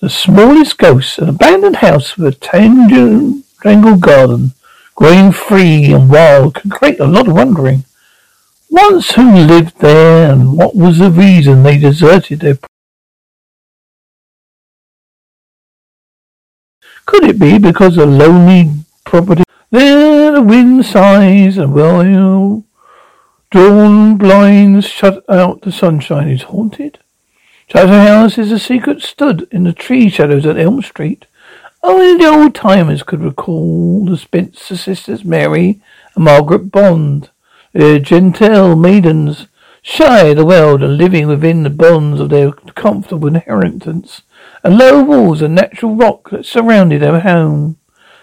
The smallest ghost, an abandoned house with a tangle garden, growing free and wild, can create a lot of wondering. Once who lived there and what was the reason they deserted their Could it be because of lonely property? There the wind sighs and well drawn blinds shut out the sunshine is haunted. House is a secret stood in the tree shadows at Elm Street. Only the old timers could recall the Spencer sisters, Mary and Margaret Bond, the genteel maidens, shy of the world and living within the bonds of their comfortable inheritance, and low walls of natural rock that surrounded their home.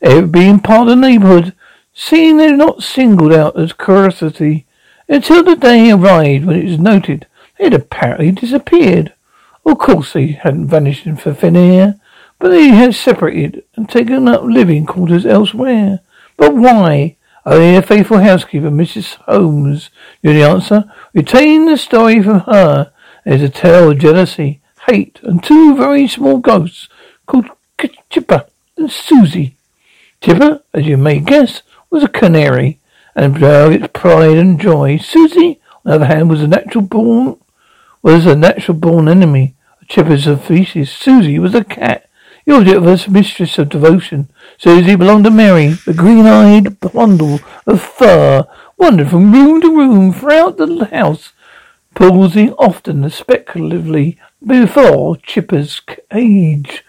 It being part of the neighbourhood, seeing they not singled out as curiosity, until the day arrived when it was noted they had apparently disappeared. Of course they hadn't vanished for thin air, but they had separated and taken up living quarters elsewhere. But why? Only a faithful housekeeper, Mrs. Holmes, knew the answer. Retain the story from her. There's a tale of jealousy, hate, and two very small ghosts called Chipper and Susie. Chipper, as you may guess, was a canary, and proud its pride and joy. Susie, on the other hand, was a natural born was a natural born enemy Chippers of feces. Susie was a cat. Of her mistress of devotion. Susie belonged to Mary, the green-eyed bundle of fur, wandered from room to room throughout the house, pausing often speculatively before Chipper's cage.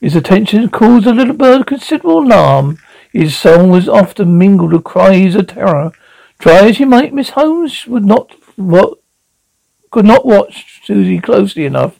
His attention caused the little bird considerable alarm. His song was often mingled with cries of terror. Try as she might, Miss Holmes would not what could not watch Susie closely enough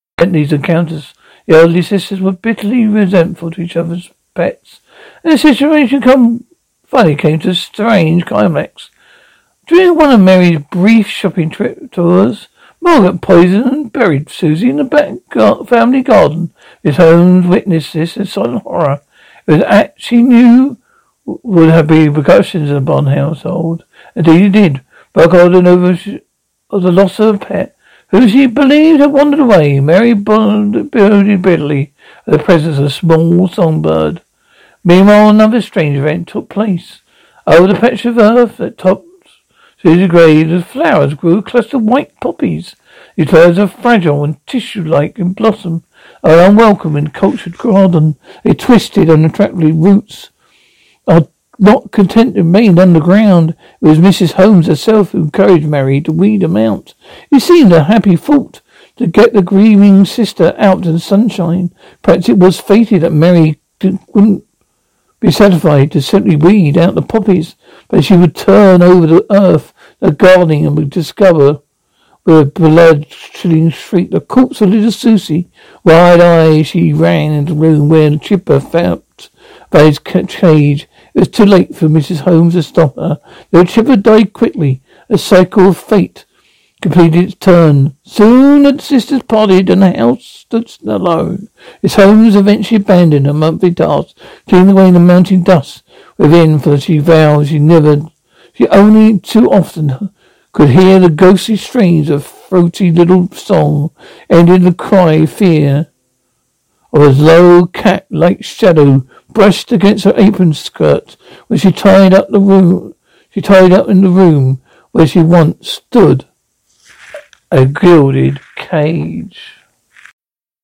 These encounters, the elderly sisters were bitterly resentful to each other's pets, and the situation come, finally came to a strange climax. During one of Mary's brief shopping trip tours, Margaret poisoned and buried Susie in the back family garden. Miss Holmes witnessed this in silent horror. It was act she knew would have been repercussions in the Bond household. Indeed, it did. Burkhardt over of the loss of a pet who she believed had wandered away. Mary brooded bitterly at the presence of a small songbird. Meanwhile, another strange event took place. Over the patch of earth that topped Susie's grave, the flowers grew a cluster of white poppies. These flowers are fragile and tissue-like in blossom, are unwelcome in cultured garden. Their twisted and attractive roots are not content to remain underground, it was Mrs. Holmes herself who encouraged Mary to weed them out. It seemed a happy thought to get the grieving sister out to the sunshine. Perhaps it was fated that Mary wouldn't be satisfied to simply weed out the poppies, but she would turn over the earth, the gardening, and would discover with a blood chilling shriek the corpse of little Susie. Wide eyed, she ran into the room where the chipper felt by his cage. It was too late for Mrs. Holmes to stop her. The chipper died quickly. A cycle of fate completed its turn. Soon the sisters parted and the house stood alone. Miss Holmes eventually abandoned her monthly task, cleaning away the mounting dust within, for the she vowed she never, she only too often could hear the ghostly strains of throaty little song, ending in the cry of fear of a low cat-like shadow brushed against her apron skirt when she tied up the room. She tied up in the room where she once stood a gilded cage.